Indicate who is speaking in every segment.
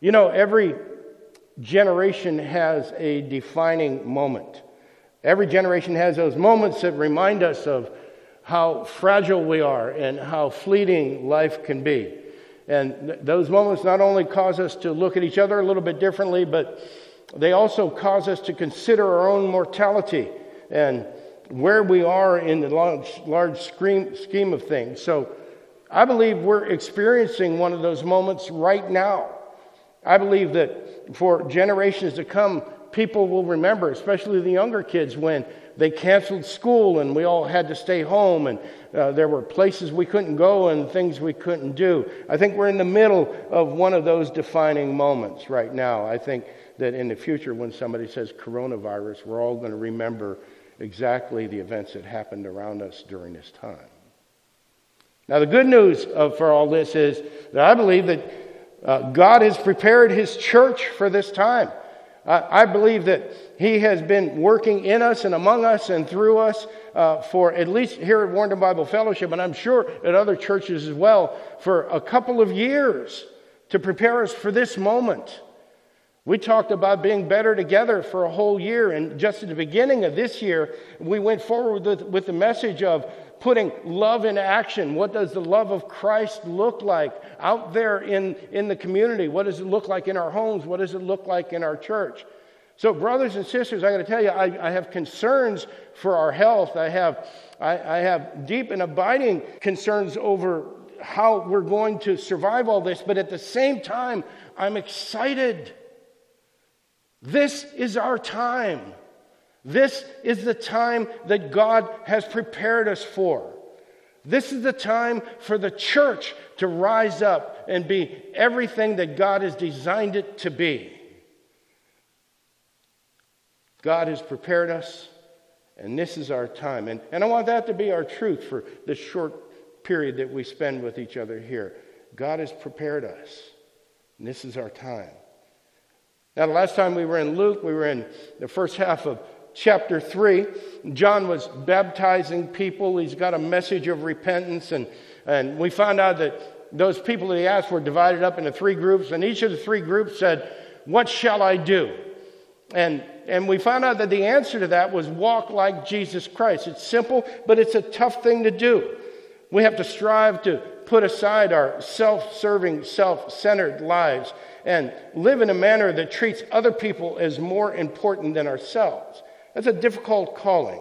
Speaker 1: You know, every generation has a defining moment. Every generation has those moments that remind us of how fragile we are and how fleeting life can be. And th- those moments not only cause us to look at each other a little bit differently, but they also cause us to consider our own mortality and where we are in the large, large scheme of things. So I believe we're experiencing one of those moments right now. I believe that for generations to come, people will remember, especially the younger kids, when they canceled school and we all had to stay home and uh, there were places we couldn't go and things we couldn't do. I think we're in the middle of one of those defining moments right now. I think that in the future, when somebody says coronavirus, we're all going to remember exactly the events that happened around us during this time. Now, the good news of, for all this is that I believe that uh, God has prepared His church for this time. I believe that He has been working in us and among us and through us uh, for at least here at Warrenton Bible Fellowship, and I'm sure at other churches as well, for a couple of years to prepare us for this moment. We talked about being better together for a whole year, and just at the beginning of this year, we went forward with, with the message of putting love in action. What does the love of Christ look like out there in, in the community? What does it look like in our homes? What does it look like in our church? So, brothers and sisters, I got to tell you, I, I, have concerns for our health. I have, I, I have deep and abiding concerns over how we're going to survive all this, but at the same time, I'm excited. This is our time. This is the time that God has prepared us for. This is the time for the church to rise up and be everything that God has designed it to be. God has prepared us, and this is our time. And, and I want that to be our truth for the short period that we spend with each other here. God has prepared us, and this is our time. Now, the last time we were in Luke, we were in the first half of chapter 3. John was baptizing people. He's got a message of repentance. And, and we found out that those people that he asked were divided up into three groups. And each of the three groups said, What shall I do? And, and we found out that the answer to that was walk like Jesus Christ. It's simple, but it's a tough thing to do. We have to strive to put aside our self serving, self centered lives and live in a manner that treats other people as more important than ourselves. That's a difficult calling.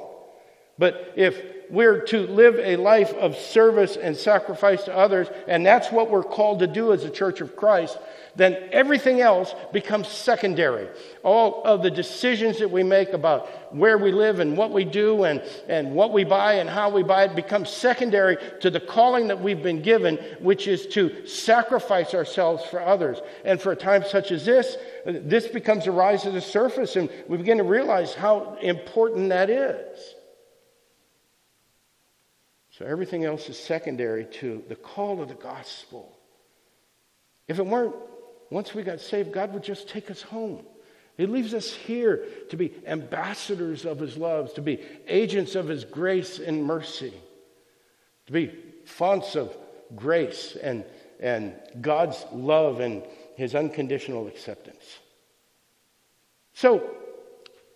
Speaker 1: But if we're to live a life of service and sacrifice to others, and that's what we're called to do as a church of Christ, then everything else becomes secondary. All of the decisions that we make about where we live and what we do and, and what we buy and how we buy it becomes secondary to the calling that we've been given, which is to sacrifice ourselves for others. And for a time such as this, this becomes a rise to the surface, and we begin to realize how important that is. So everything else is secondary to the call of the gospel. If it weren't, once we got saved, God would just take us home. He leaves us here to be ambassadors of His love, to be agents of His grace and mercy, to be fonts of grace and, and God's love and His unconditional acceptance. So,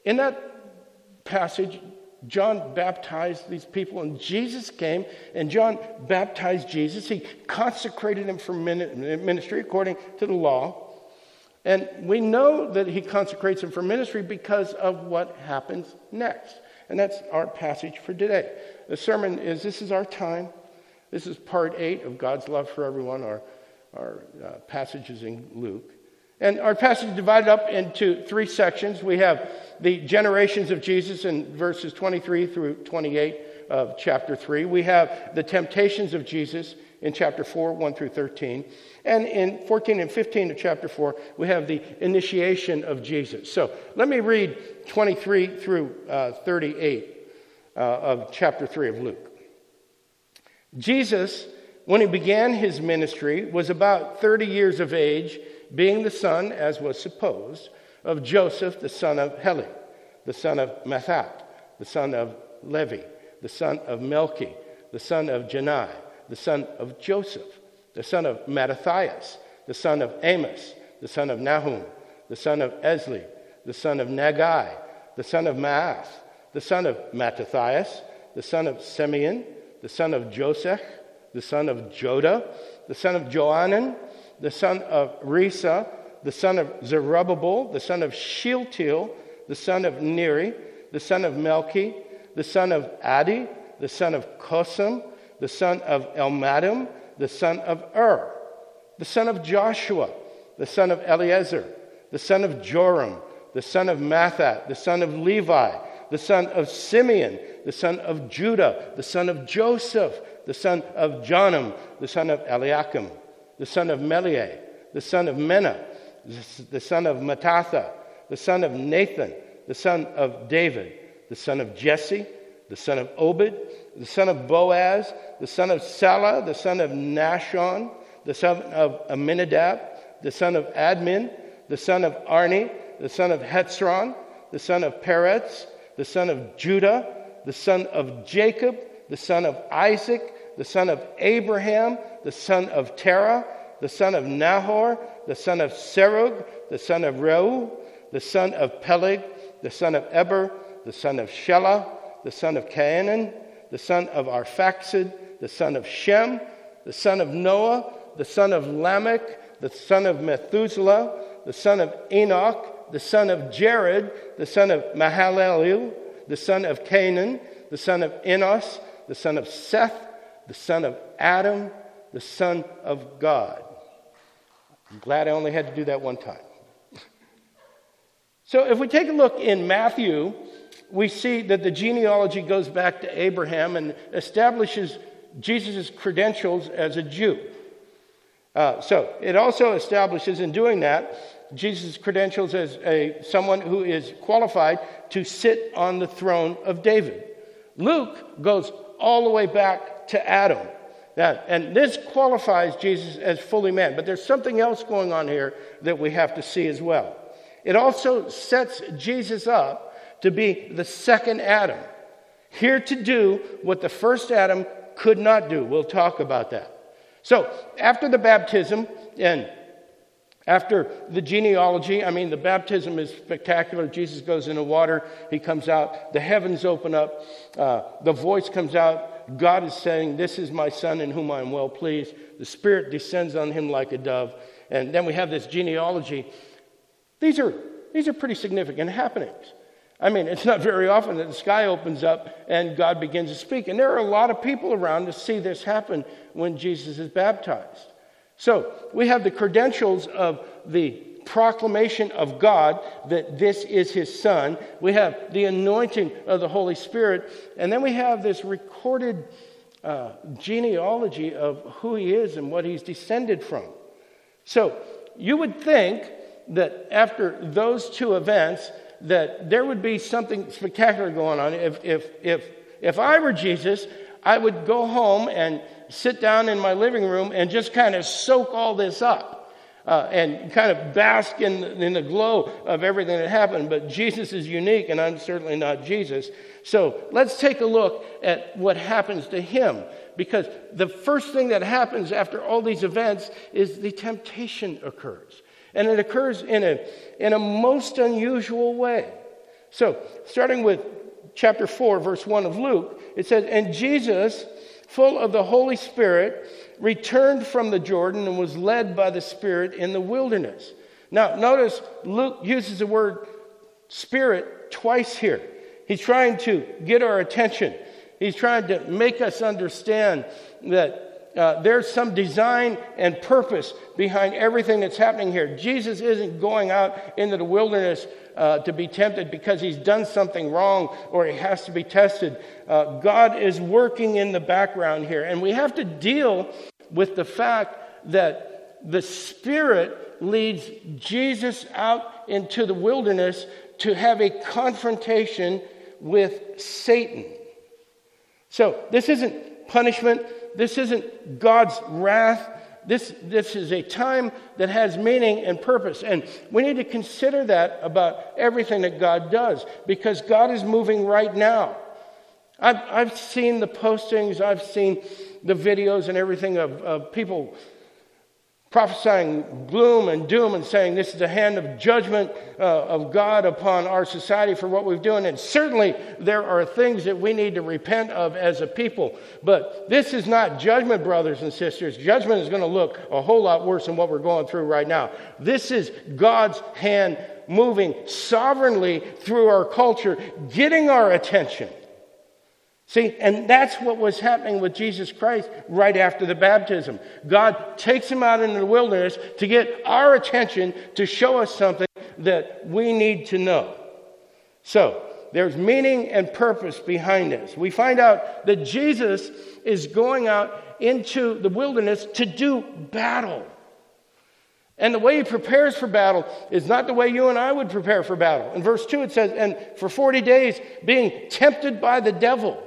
Speaker 1: in that passage, John baptized these people, and Jesus came, and John baptized Jesus. He consecrated him for ministry according to the law. And we know that he consecrates him for ministry because of what happens next. And that's our passage for today. The sermon is this is our time. This is part eight of God's love for everyone, our, our uh, passages in Luke. And our passage is divided up into three sections. We have the generations of Jesus in verses 23 through 28 of chapter 3. We have the temptations of Jesus in chapter 4, 1 through 13. And in 14 and 15 of chapter 4, we have the initiation of Jesus. So let me read 23 through uh, 38 uh, of chapter 3 of Luke. Jesus, when he began his ministry, was about 30 years of age being the son, as was supposed, of Joseph, the son of Heli, the son of Matthat, the son of Levi, the son of Melchi, the son of Jannai, the son of Joseph, the son of Mattathias, the son of Amos, the son of Nahum, the son of Esli, the son of Naggai, the son of Maath, the son of Mattathias, the son of Simeon, the son of Joseph, the son of Joda, the son of Joanan, the son of Rhesa, the son of Zerubbabel, the son of Shealtiel, the son of Neri, the son of Melchi, the son of Addi, the son of Cosam, the son of Elmadam, the son of Ur, the son of Joshua, the son of Eleazar, the son of Joram, the son of Matthat, the son of Levi, the son of Simeon, the son of Judah, the son of Joseph, the son of Jonam, the son of Eliakim, the son of Melea, the son of Menna, the son of Mattatha, the son of Nathan, the son of David, the son of Jesse, the son of Obed, the son of Boaz, the son of Salah, the son of Nahshon, the son of Amminadab, the son of Admin, the son of Arni, the son of Hezron, the son of Peretz, the son of Judah, the son of Jacob, the son of Isaac, the son of Abraham, the son of Terah, the son of Nahor, the son of Serug, the son of Reu, the son of Peleg, the son of Eber, the son of Shelah, the son of Cainan, the son of Arphaxad, the son of Shem, the son of Noah, the son of Lamech, the son of Methuselah, the son of Enoch, the son of Jared, the son of Mahalalel, the son of Cainan, the son of Enos, the son of Seth, the son of Adam, the son of God. I'm glad I only had to do that one time. so if we take a look in Matthew, we see that the genealogy goes back to Abraham and establishes Jesus' credentials as a Jew. Uh, so it also establishes in doing that Jesus' credentials as a, someone who is qualified to sit on the throne of David. Luke goes all the way back to Adam. Now, and this qualifies Jesus as fully man, but there's something else going on here that we have to see as well. It also sets Jesus up to be the second Adam, here to do what the first Adam could not do. We'll talk about that. So, after the baptism and after the genealogy, I mean, the baptism is spectacular. Jesus goes into water, he comes out, the heavens open up, uh, the voice comes out. God is saying, This is my son in whom I am well pleased. The Spirit descends on him like a dove. And then we have this genealogy. These are, these are pretty significant happenings. I mean, it's not very often that the sky opens up and God begins to speak. And there are a lot of people around to see this happen when Jesus is baptized. So we have the credentials of the proclamation of God that this is his son. We have the anointing of the Holy Spirit. And then we have this recorded uh, genealogy of who he is and what he's descended from. So you would think that after those two events, that there would be something spectacular going on. If, if, if, if I were Jesus, I would go home and sit down in my living room and just kind of soak all this up. Uh, and kind of bask in, in the glow of everything that happened. But Jesus is unique, and I'm certainly not Jesus. So let's take a look at what happens to him. Because the first thing that happens after all these events is the temptation occurs. And it occurs in a, in a most unusual way. So, starting with chapter 4, verse 1 of Luke, it says, And Jesus, full of the Holy Spirit, returned from the Jordan and was led by the Spirit in the wilderness. Now, notice Luke uses the word spirit twice here. He's trying to get our attention. He's trying to make us understand that uh, there's some design and purpose behind everything that's happening here. Jesus isn't going out into the wilderness uh, to be tempted because he's done something wrong or he has to be tested. Uh, God is working in the background here. And we have to deal with the fact that the Spirit leads Jesus out into the wilderness to have a confrontation with Satan. So this isn't punishment this isn't God's wrath. This, this is a time that has meaning and purpose. And we need to consider that about everything that God does because God is moving right now. I've, I've seen the postings, I've seen the videos and everything of, of people prophesying gloom and doom and saying this is a hand of judgment uh, of God upon our society for what we've done. And certainly there are things that we need to repent of as a people. But this is not judgment, brothers and sisters. Judgment is going to look a whole lot worse than what we're going through right now. This is God's hand moving sovereignly through our culture, getting our attention. See, and that's what was happening with Jesus Christ right after the baptism. God takes him out into the wilderness to get our attention to show us something that we need to know. So, there's meaning and purpose behind this. We find out that Jesus is going out into the wilderness to do battle. And the way he prepares for battle is not the way you and I would prepare for battle. In verse 2, it says, And for 40 days, being tempted by the devil.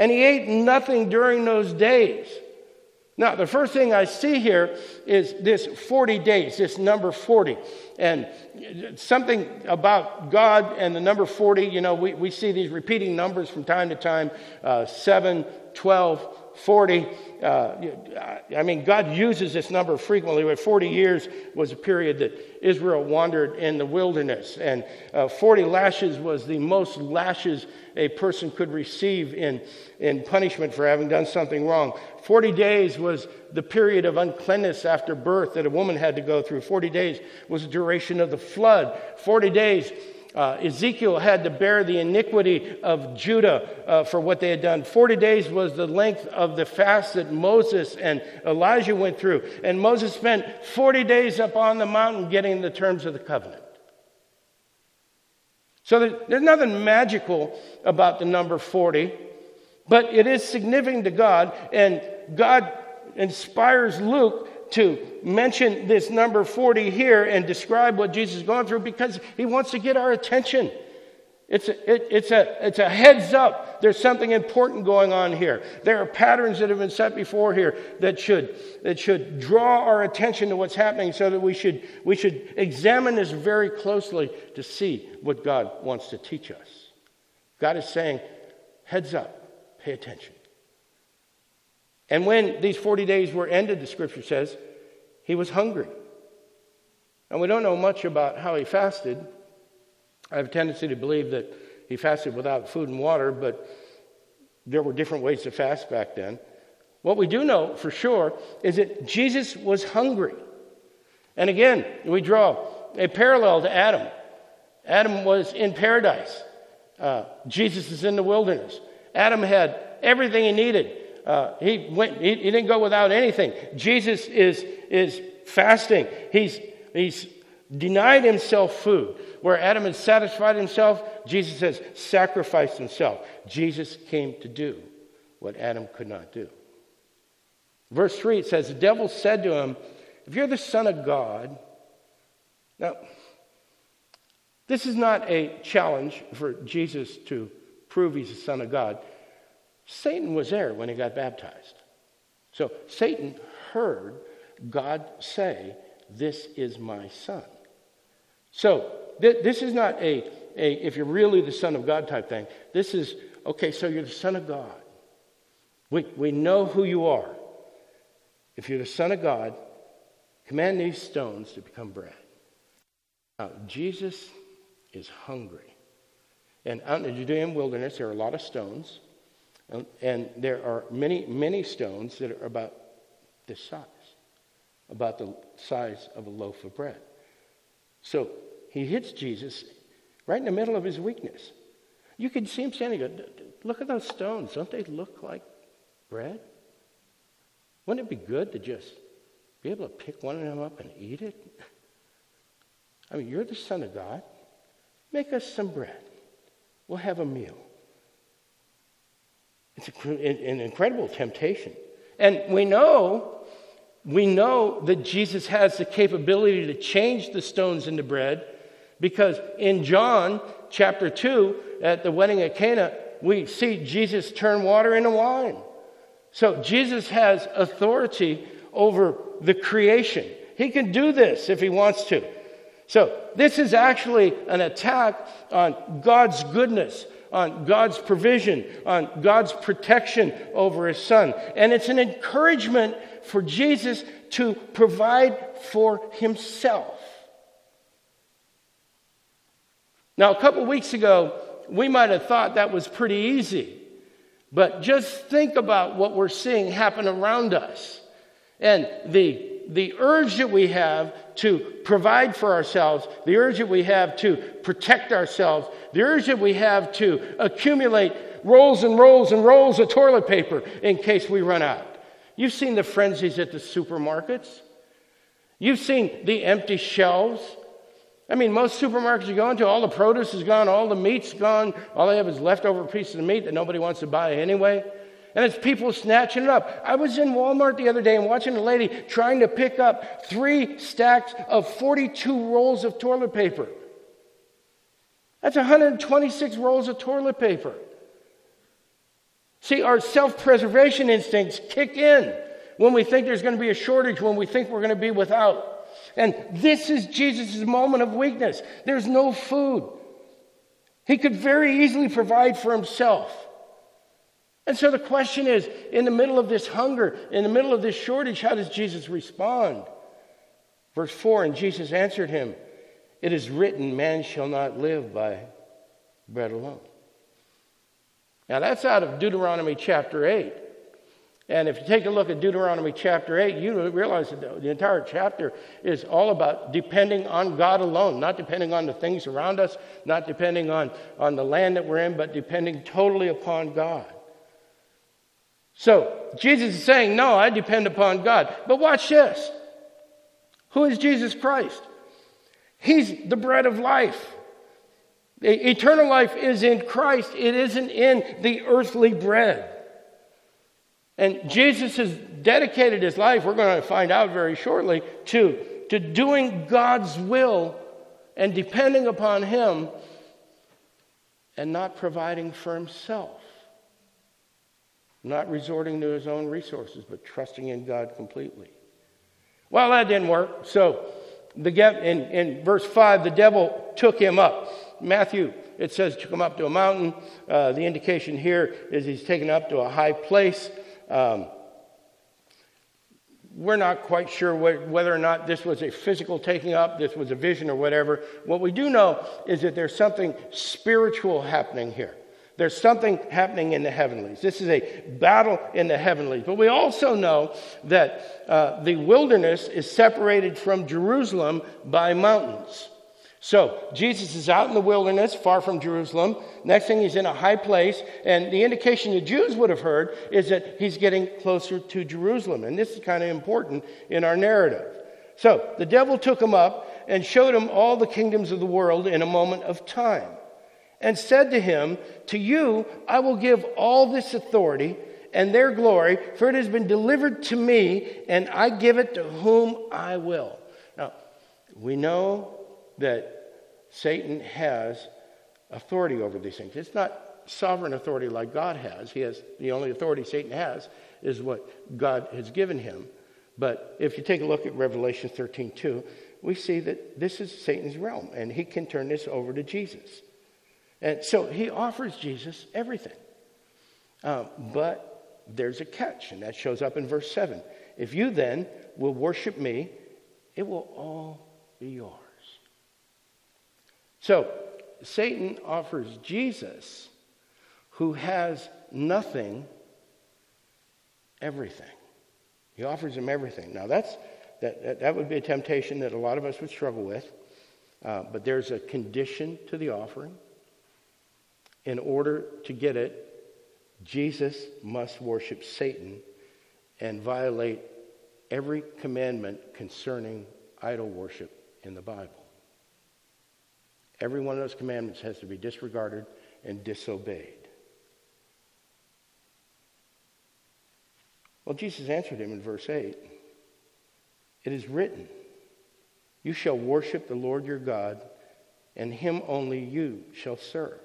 Speaker 1: And he ate nothing during those days. Now, the first thing I see here is this 40 days, this number 40. And something about God and the number 40, you know, we, we see these repeating numbers from time to time uh, 7, 12, 40. Uh, I mean, God uses this number frequently, but 40 years was a period that Israel wandered in the wilderness. And uh, 40 lashes was the most lashes a person could receive in, in punishment for having done something wrong. 40 days was the period of uncleanness after birth that a woman had to go through. 40 days was the duration of the flood. 40 days uh, Ezekiel had to bear the iniquity of Judah uh, for what they had done. 40 days was the length of the fast that Moses and Elijah went through. And Moses spent 40 days up on the mountain getting the terms of the covenant. So there's nothing magical about the number 40, but it is significant to God, and God inspires Luke to mention this number 40 here and describe what Jesus is going through because he wants to get our attention. It's a, it, it's, a, it's a heads up. There's something important going on here. There are patterns that have been set before here that should, that should draw our attention to what's happening so that we should, we should examine this very closely to see what God wants to teach us. God is saying, heads up, pay attention. And when these 40 days were ended, the scripture says, he was hungry. And we don't know much about how he fasted. I have a tendency to believe that he fasted without food and water, but there were different ways to fast back then. What we do know for sure is that Jesus was hungry. And again, we draw a parallel to Adam. Adam was in paradise, uh, Jesus is in the wilderness. Adam had everything he needed uh, he, went, he, he didn't go without anything. Jesus is, is fasting. He's, he's denied himself food. Where Adam had satisfied himself, Jesus says, sacrificed himself. Jesus came to do what Adam could not do. Verse 3, it says, The devil said to him, If you're the Son of God, now, this is not a challenge for Jesus to prove he's the Son of God. Satan was there when he got baptized. So Satan heard God say, This is my son. So th- this is not a, a, if you're really the son of God type thing. This is, okay, so you're the son of God. We, we know who you are. If you're the son of God, command these stones to become bread. Now, Jesus is hungry. And out in the Judean wilderness, there are a lot of stones. And there are many, many stones that are about this size, about the size of a loaf of bread. So he hits Jesus right in the middle of his weakness. You can see him standing there. Look at those stones. Don't they look like bread? Wouldn't it be good to just be able to pick one of them up and eat it? I mean, you're the Son of God. Make us some bread. We'll have a meal. It's an incredible temptation. And we know, we know that Jesus has the capability to change the stones into bread because in John chapter 2, at the wedding at Cana, we see Jesus turn water into wine. So Jesus has authority over the creation. He can do this if he wants to. So this is actually an attack on God's goodness, on God's provision, on God's protection over his son. And it's an encouragement for Jesus to provide for himself. Now, a couple weeks ago, we might have thought that was pretty easy. But just think about what we're seeing happen around us and the, the urge that we have to provide for ourselves, the urge that we have to protect ourselves, the urge that we have to accumulate rolls and rolls and rolls of toilet paper in case we run out. You've seen the frenzies at the supermarkets. You've seen the empty shelves. I mean, most supermarkets you go into, all the produce is gone, all the meat's gone, all they have is leftover pieces of meat that nobody wants to buy anyway. And it's people snatching it up. I was in Walmart the other day and watching a lady trying to pick up three stacks of 42 rolls of toilet paper. That's 126 rolls of toilet paper. See, our self preservation instincts kick in when we think there's going to be a shortage, when we think we're going to be without. And this is Jesus' moment of weakness. There's no food. He could very easily provide for himself. And so the question is in the middle of this hunger, in the middle of this shortage, how does Jesus respond? Verse 4 And Jesus answered him, It is written, man shall not live by bread alone. Now that's out of Deuteronomy chapter 8. And if you take a look at Deuteronomy chapter 8, you realize that the entire chapter is all about depending on God alone, not depending on the things around us, not depending on, on the land that we're in, but depending totally upon God. So Jesus is saying, No, I depend upon God. But watch this. Who is Jesus Christ? He's the bread of life. Eternal life is in Christ, it isn't in the earthly bread. And Jesus has dedicated his life, we're going to find out very shortly, to, to doing God's will and depending upon him and not providing for himself. Not resorting to his own resources, but trusting in God completely. Well, that didn't work. So, the, in, in verse 5, the devil took him up. Matthew, it says, took him up to a mountain. Uh, the indication here is he's taken up to a high place. Um, we're not quite sure whether or not this was a physical taking up, this was a vision or whatever. What we do know is that there's something spiritual happening here. There's something happening in the heavenlies. This is a battle in the heavenlies. But we also know that uh, the wilderness is separated from Jerusalem by mountains. So Jesus is out in the wilderness, far from Jerusalem. Next thing, he's in a high place. And the indication the Jews would have heard is that he's getting closer to Jerusalem. And this is kind of important in our narrative. So the devil took him up and showed him all the kingdoms of the world in a moment of time. And said to him, To you I will give all this authority and their glory, for it has been delivered to me, and I give it to whom I will. Now, we know that Satan has authority over these things. It's not sovereign authority like God has. He has the only authority Satan has is what God has given him. But if you take a look at Revelation 13 2, we see that this is Satan's realm, and he can turn this over to Jesus. And so he offers Jesus everything. Um, but there's a catch, and that shows up in verse 7. If you then will worship me, it will all be yours. So, Satan offers Jesus, who has nothing, everything. He offers him everything. Now, that's, that, that, that would be a temptation that a lot of us would struggle with, uh, but there's a condition to the offering. In order to get it, Jesus must worship Satan and violate every commandment concerning idol worship in the Bible. Every one of those commandments has to be disregarded and disobeyed. Well, Jesus answered him in verse 8 It is written, You shall worship the Lord your God, and him only you shall serve.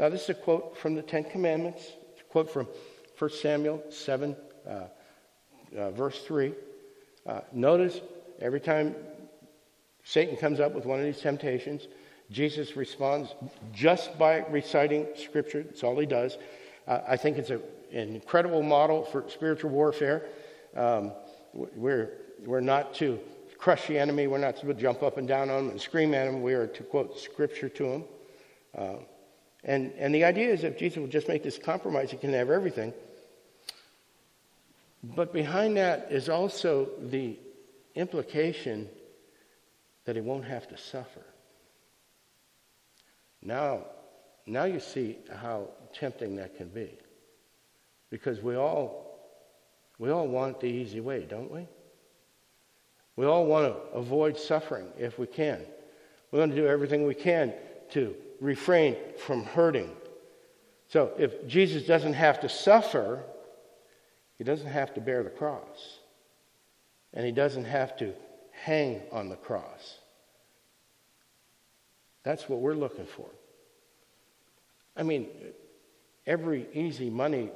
Speaker 1: Now, this is a quote from the Ten Commandments, a quote from 1 Samuel 7, uh, uh, verse 3. Uh, notice every time Satan comes up with one of these temptations, Jesus responds just by reciting Scripture. That's all he does. Uh, I think it's a, an incredible model for spiritual warfare. Um, we're, we're not to crush the enemy. We're not to jump up and down on him and scream at him. We are to quote scripture to him. And, and the idea is if Jesus will just make this compromise, he can have everything. But behind that is also the implication that he won't have to suffer. Now, now you see how tempting that can be. Because we all we all want the easy way, don't we? We all want to avoid suffering if we can. We want to do everything we can to refrain from hurting. So if Jesus doesn't have to suffer, he doesn't have to bear the cross. And he doesn't have to hang on the cross. That's what we're looking for. I mean, every easy money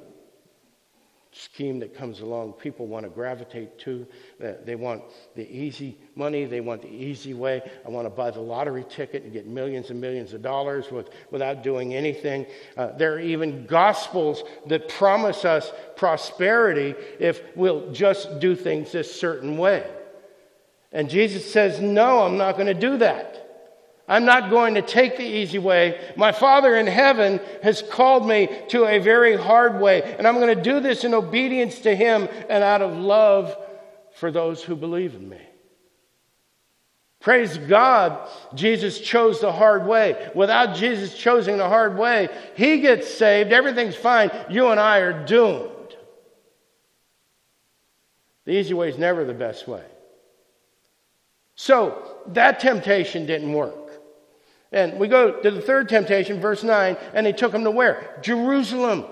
Speaker 1: scheme that comes along, people want to gravitate to. They want the easy money, they want the easy way. I want to buy the lottery ticket and get millions and millions of dollars with, without doing anything. Uh, there are even gospels that promise us prosperity if we'll just do things this certain way. And Jesus says, No, I'm not going to do that. I'm not going to take the easy way. My Father in heaven has called me to a very hard way, and I'm going to do this in obedience to Him and out of love for those who believe in me. Praise God, Jesus chose the hard way. Without Jesus choosing the hard way, He gets saved, everything's fine. You and I are doomed. The easy way is never the best way. So, that temptation didn't work. And we go to the third temptation, verse 9, and he took him to where? Jerusalem.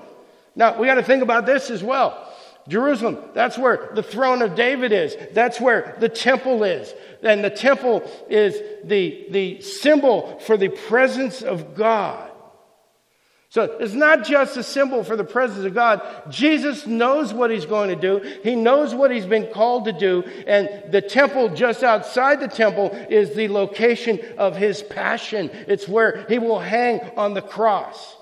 Speaker 1: Now, we got to think about this as well. Jerusalem, that's where the throne of David is. That's where the temple is. And the temple is the, the symbol for the presence of God. So it's not just a symbol for the presence of God. Jesus knows what he's going to do. He knows what he's been called to do. And the temple just outside the temple is the location of his passion. It's where he will hang on the cross.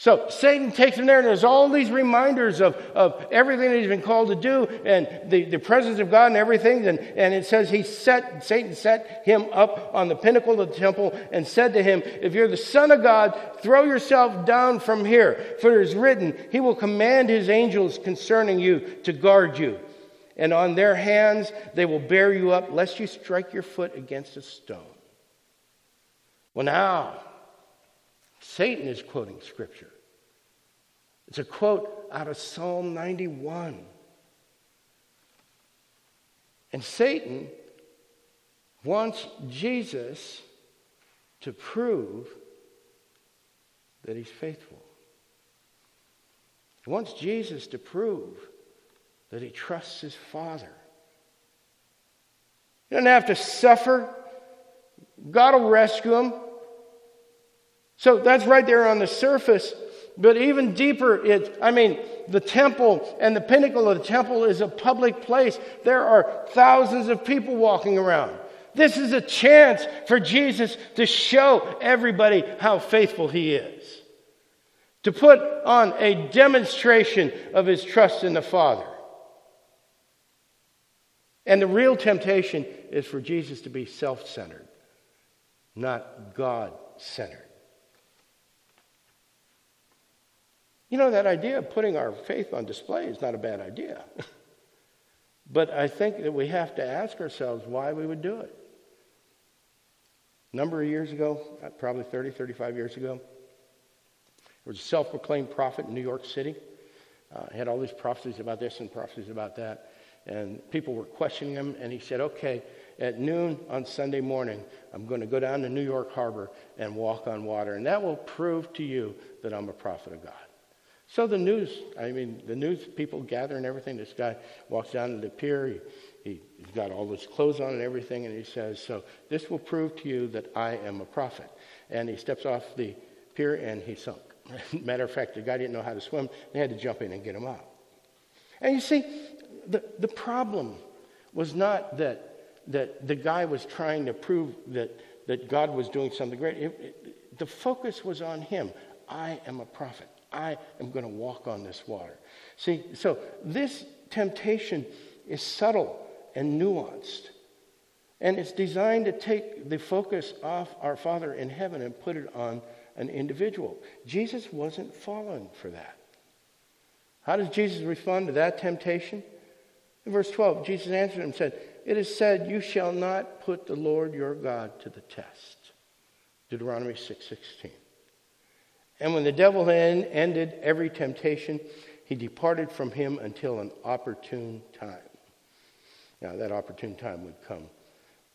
Speaker 1: So Satan takes him there, and there's all these reminders of, of everything that he's been called to do and the, the presence of God and everything. And, and it says he set, Satan set him up on the pinnacle of the temple and said to him, If you're the Son of God, throw yourself down from here. For it is written, He will command His angels concerning you to guard you. And on their hands they will bear you up, lest you strike your foot against a stone. Well, now, Satan is quoting scripture. It's a quote out of Psalm 91. And Satan wants Jesus to prove that he's faithful. He wants Jesus to prove that he trusts his Father. He doesn't have to suffer. God will rescue him. So that's right there on the surface. But even deeper, it, I mean, the temple and the pinnacle of the temple is a public place. There are thousands of people walking around. This is a chance for Jesus to show everybody how faithful he is, to put on a demonstration of his trust in the Father. And the real temptation is for Jesus to be self centered, not God centered. You know, that idea of putting our faith on display is not a bad idea. but I think that we have to ask ourselves why we would do it. A number of years ago, uh, probably 30, 35 years ago, there was a self proclaimed prophet in New York City. Uh, he had all these prophecies about this and prophecies about that. And people were questioning him, and he said, Okay, at noon on Sunday morning, I'm going to go down to New York Harbor and walk on water, and that will prove to you that I'm a prophet of God. So the news, I mean, the news people gather and everything. This guy walks down to the pier. He, he's got all his clothes on and everything, and he says, So this will prove to you that I am a prophet. And he steps off the pier and he sunk. Matter of fact, the guy didn't know how to swim. They had to jump in and get him out. And you see, the, the problem was not that, that the guy was trying to prove that, that God was doing something great. It, it, the focus was on him. I am a prophet. I am going to walk on this water. See, so this temptation is subtle and nuanced. And it's designed to take the focus off our Father in heaven and put it on an individual. Jesus wasn't fallen for that. How does Jesus respond to that temptation? In verse 12, Jesus answered him and said, It is said, You shall not put the Lord your God to the test. Deuteronomy 6:16. And when the devil then ended every temptation, he departed from him until an opportune time. Now, that opportune time would come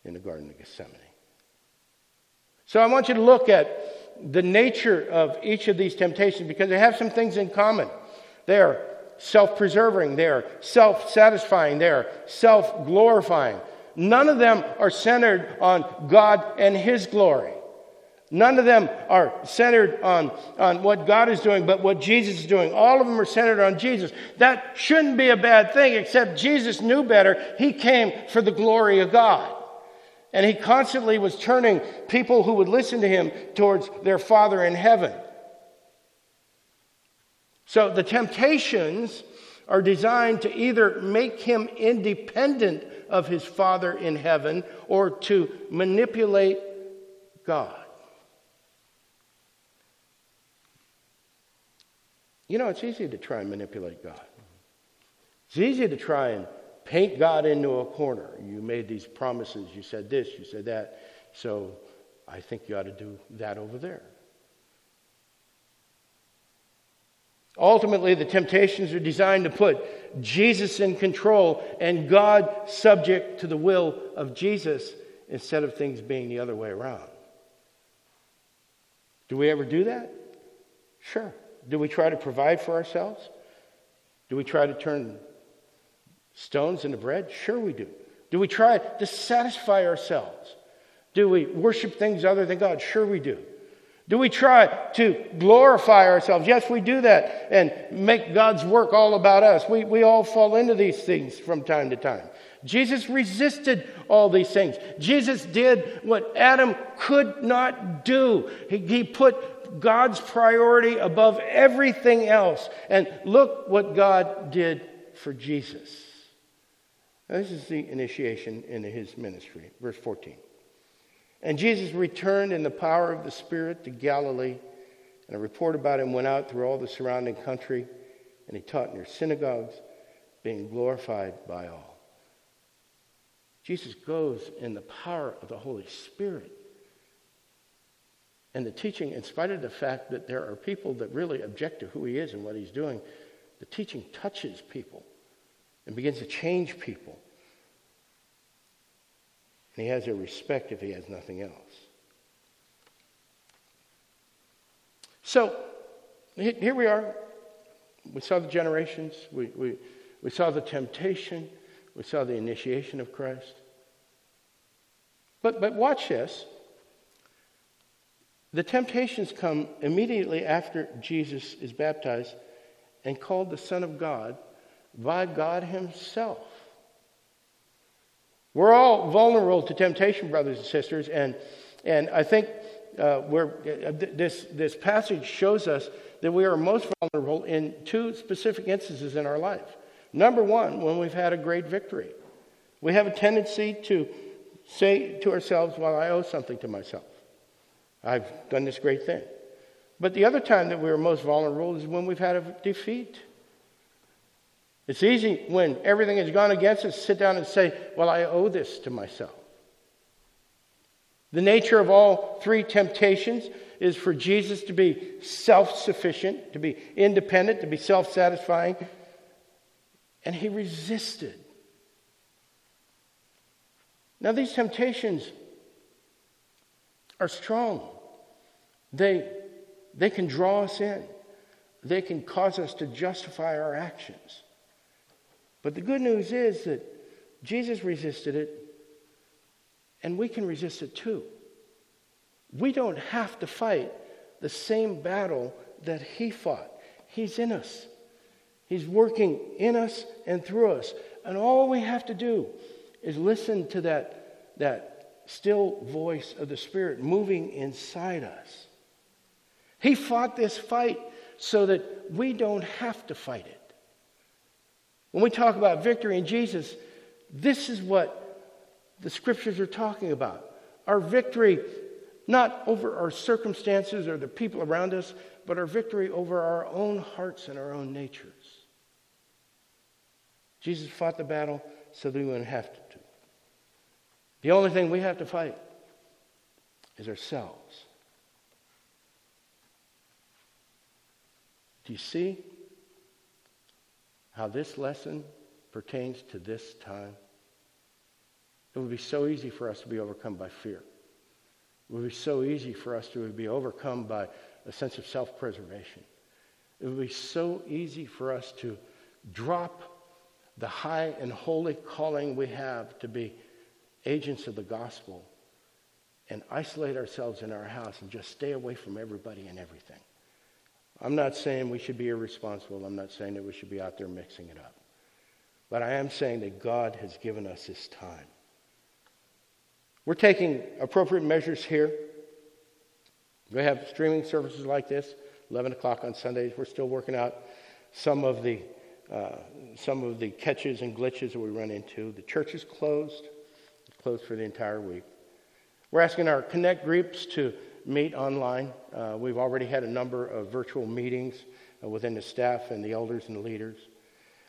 Speaker 1: in the Garden of Gethsemane. So I want you to look at the nature of each of these temptations because they have some things in common. They are self preserving, they are self satisfying, they are self glorifying. None of them are centered on God and His glory. None of them are centered on, on what God is doing, but what Jesus is doing. All of them are centered on Jesus. That shouldn't be a bad thing, except Jesus knew better. He came for the glory of God. And he constantly was turning people who would listen to him towards their Father in heaven. So the temptations are designed to either make him independent of his Father in heaven or to manipulate God. You know, it's easy to try and manipulate God. It's easy to try and paint God into a corner. You made these promises, you said this, you said that, so I think you ought to do that over there. Ultimately, the temptations are designed to put Jesus in control and God subject to the will of Jesus instead of things being the other way around. Do we ever do that? Sure. Do we try to provide for ourselves? Do we try to turn stones into bread? Sure, we do. Do we try to satisfy ourselves? Do we worship things other than God? Sure, we do. Do we try to glorify ourselves? Yes, we do that and make God's work all about us. We, we all fall into these things from time to time. Jesus resisted all these things. Jesus did what Adam could not do. He, he put God's priority above everything else. And look what God did for Jesus. Now, this is the initiation into his ministry. Verse 14. And Jesus returned in the power of the Spirit to Galilee, and a report about him went out through all the surrounding country, and he taught in their synagogues, being glorified by all. Jesus goes in the power of the Holy Spirit. And the teaching, in spite of the fact that there are people that really object to who he is and what he's doing, the teaching touches people and begins to change people. And he has their respect if he has nothing else. So, here we are. We saw the generations, we, we, we saw the temptation, we saw the initiation of Christ. But, but watch this. The temptations come immediately after Jesus is baptized and called the Son of God by God Himself. We're all vulnerable to temptation, brothers and sisters, and, and I think uh, uh, this, this passage shows us that we are most vulnerable in two specific instances in our life. Number one, when we've had a great victory. We have a tendency to say to ourselves, Well, I owe something to myself. I've done this great thing. But the other time that we're most vulnerable is when we've had a defeat. It's easy when everything has gone against us to sit down and say, Well, I owe this to myself. The nature of all three temptations is for Jesus to be self sufficient, to be independent, to be self satisfying. And he resisted. Now, these temptations are strong. They, they can draw us in, they can cause us to justify our actions. But the good news is that Jesus resisted it, and we can resist it too. We don't have to fight the same battle that he fought. He's in us, he's working in us and through us. And all we have to do is listen to that, that still voice of the Spirit moving inside us. He fought this fight so that we don't have to fight it. When we talk about victory in Jesus, this is what the scriptures are talking about. Our victory, not over our circumstances or the people around us, but our victory over our own hearts and our own natures. Jesus fought the battle so that we wouldn't have to. The only thing we have to fight is ourselves. Do you see how this lesson pertains to this time? It would be so easy for us to be overcome by fear. It would be so easy for us to be overcome by a sense of self preservation. It would be so easy for us to drop the high and holy calling we have to be agents of the gospel and isolate ourselves in our house and just stay away from everybody and everything. I'm not saying we should be irresponsible. I'm not saying that we should be out there mixing it up. But I am saying that God has given us this time. We're taking appropriate measures here. We have streaming services like this, 11 o'clock on Sundays. We're still working out some of the uh, some of the catches and glitches that we run into. The church is closed, it's closed for the entire week. We're asking our connect groups to meet online. Uh, we've already had a number of virtual meetings uh, within the staff and the elders and the leaders.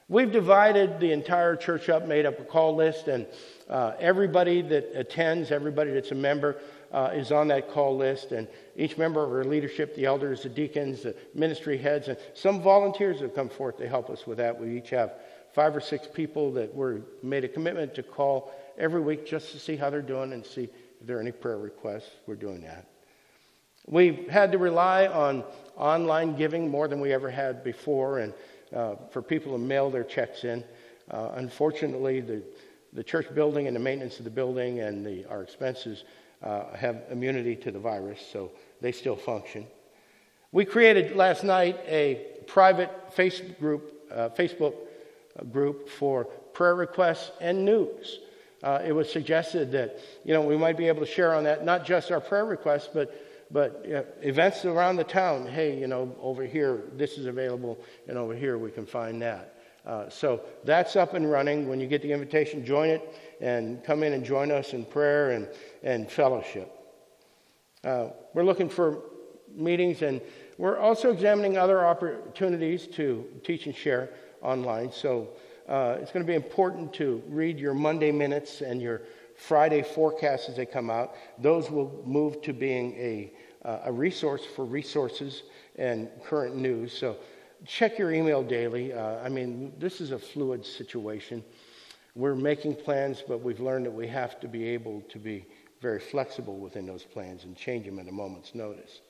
Speaker 1: We've divided the entire church up, made up a call list, and uh, everybody that attends, everybody that's a member, uh, is on that call list. And each member of our leadership, the elders, the deacons, the ministry heads, and some volunteers have come forth to help us with that. We each have five or six people that we're made a commitment to call every week just to see how they're doing and see if there are any prayer requests. We're doing that. We've had to rely on online giving more than we ever had before, and uh, for people to mail their checks in. Uh, unfortunately, the, the church building and the maintenance of the building and the, our expenses uh, have immunity to the virus, so they still function. We created last night a private Facebook group, uh, Facebook group for prayer requests and news. Uh, it was suggested that you know we might be able to share on that not just our prayer requests, but but events around the town, hey, you know, over here, this is available, and over here we can find that. Uh, so that's up and running. When you get the invitation, join it and come in and join us in prayer and, and fellowship. Uh, we're looking for meetings, and we're also examining other opportunities to teach and share online. So uh, it's going to be important to read your Monday minutes and your Friday forecasts as they come out. Those will move to being a, uh, a resource for resources and current news. So check your email daily. Uh, I mean, this is a fluid situation. We're making plans, but we've learned that we have to be able to be very flexible within those plans and change them at a moment's notice.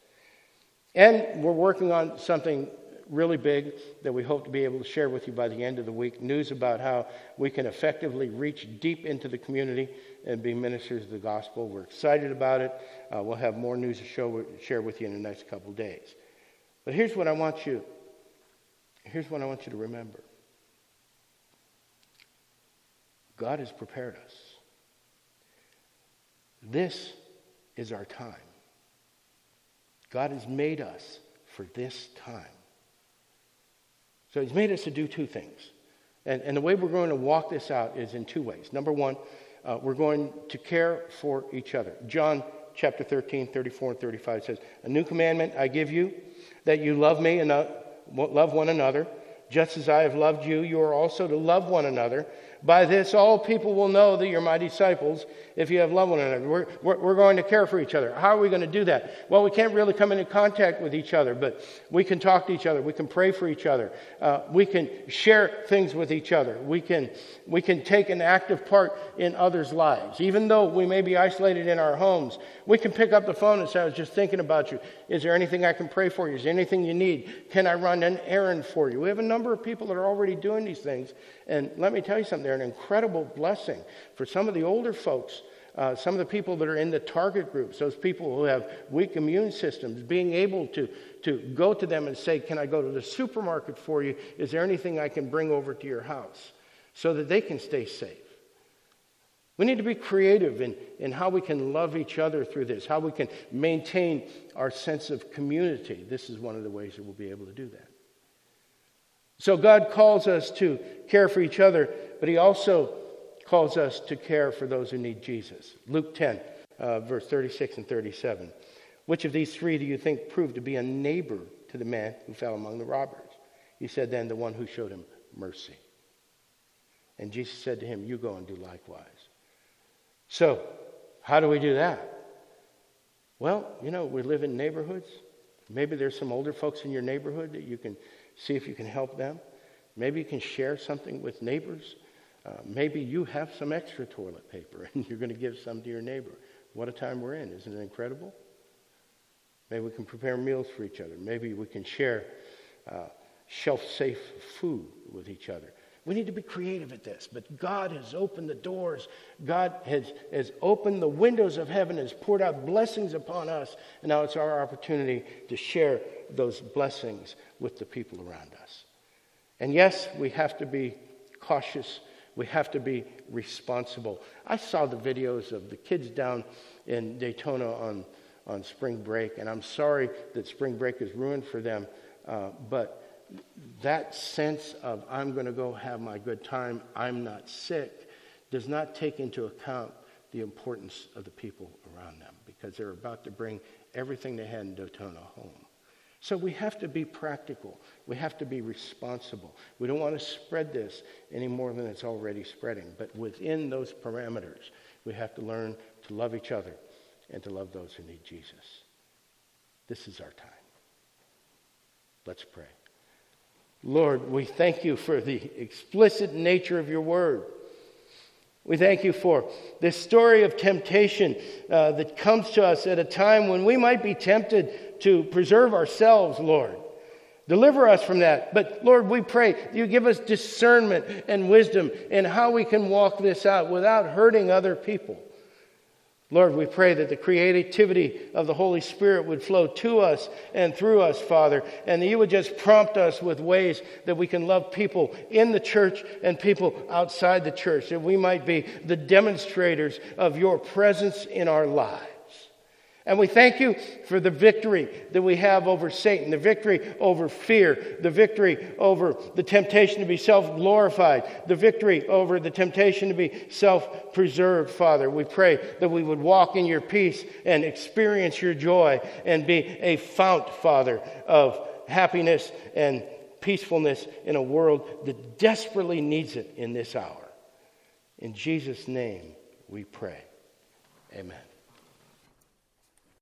Speaker 1: And we're working on something really big that we hope to be able to share with you by the end of the week news about how we can effectively reach deep into the community and be ministers of the gospel. We're excited about it. Uh, we'll have more news to show, share with you in the next couple days. But here's what I want you here's what I want you to remember. God has prepared us. This is our time. God has made us for this time. So he's made us to do two things. And, and the way we're going to walk this out is in two ways. Number one, uh, we're going to care for each other. John chapter 13, 34 and 35 says, A new commandment I give you, that you love me and uh, love one another. Just as I have loved you, you are also to love one another. By this, all people will know that you're my disciples if you have love one another. We're, we're, we're, going to care for each other. How are we going to do that? Well, we can't really come into contact with each other, but we can talk to each other. We can pray for each other. Uh, we can share things with each other. We can, we can take an active part in others' lives. Even though we may be isolated in our homes, we can pick up the phone and say, I was just thinking about you. Is there anything I can pray for you? Is there anything you need? Can I run an errand for you? We have a number of people that are already doing these things. And let me tell you something, they're an incredible blessing for some of the older folks uh, some of the people that are in the target groups, those people who have weak immune systems, being able to, to go to them and say, Can I go to the supermarket for you? Is there anything I can bring over to your house? So that they can stay safe. We need to be creative in, in how we can love each other through this, how we can maintain our sense of community. This is one of the ways that we'll be able to do that. So God calls us to care for each other, but He also calls us to care for those who need Jesus. Luke 10, uh, verse 36 and 37. Which of these three do you think proved to be a neighbor to the man who fell among the robbers? He said, Then the one who showed him mercy. And Jesus said to him, You go and do likewise. So, how do we do that? Well, you know, we live in neighborhoods. Maybe there's some older folks in your neighborhood that you can see if you can help them. Maybe you can share something with neighbors. Uh, maybe you have some extra toilet paper and you're going to give some to your neighbor. What a time we're in. Isn't it incredible? Maybe we can prepare meals for each other. Maybe we can share uh, shelf safe food with each other. We need to be creative at this, but God has opened the doors. God has, has opened the windows of heaven, has poured out blessings upon us, and now it's our opportunity to share those blessings with the people around us. And yes, we have to be cautious. We have to be responsible. I saw the videos of the kids down in Daytona on, on spring break, and I'm sorry that spring break is ruined for them, uh, but that sense of I'm going to go have my good time, I'm not sick, does not take into account the importance of the people around them because they're about to bring everything they had in Daytona home. So we have to be practical. We have to be responsible. We don't want to spread this any more than it's already spreading. But within those parameters, we have to learn to love each other and to love those who need Jesus. This is our time. Let's pray. Lord, we thank you for the explicit nature of your word. We thank you for this story of temptation uh, that comes to us at a time when we might be tempted to preserve ourselves, Lord. Deliver us from that. But Lord, we pray you give us discernment and wisdom in how we can walk this out without hurting other people. Lord, we pray that the creativity of the Holy Spirit would flow to us and through us, Father, and that you would just prompt us with ways that we can love people in the church and people outside the church, that we might be the demonstrators of your presence in our lives. And we thank you for the victory that we have over Satan, the victory over fear, the victory over the temptation to be self glorified, the victory over the temptation to be self preserved, Father. We pray that we would walk in your peace and experience your joy and be a fount, Father, of happiness and peacefulness in a world that desperately needs it in this hour. In Jesus' name we pray. Amen.